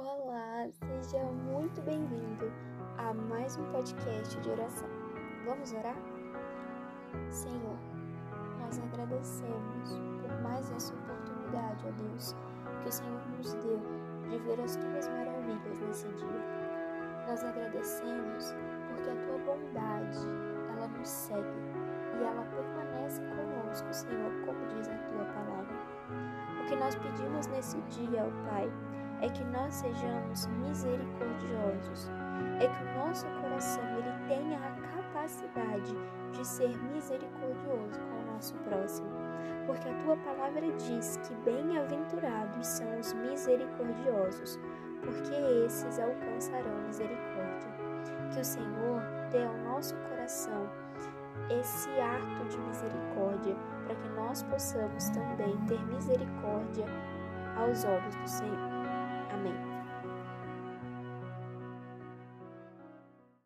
Olá, seja muito bem-vindo a mais um podcast de oração. Vamos orar? Senhor, nós agradecemos por mais essa oportunidade, ó Deus, que o Senhor nos deu de ver as tuas maravilhas nesse dia. Nós agradecemos porque a tua bondade, ela nos segue e ela permanece conosco, Senhor, como diz a tua palavra. O que nós pedimos nesse dia, ó Pai, é que nós sejamos misericordiosos, é que o nosso coração ele tenha a capacidade de ser misericordioso com o nosso próximo, porque a tua palavra diz que bem-aventurados são os misericordiosos, porque esses alcançarão misericórdia. Que o Senhor dê ao nosso coração esse ato de misericórdia, para que nós possamos também ter misericórdia aos olhos do Senhor.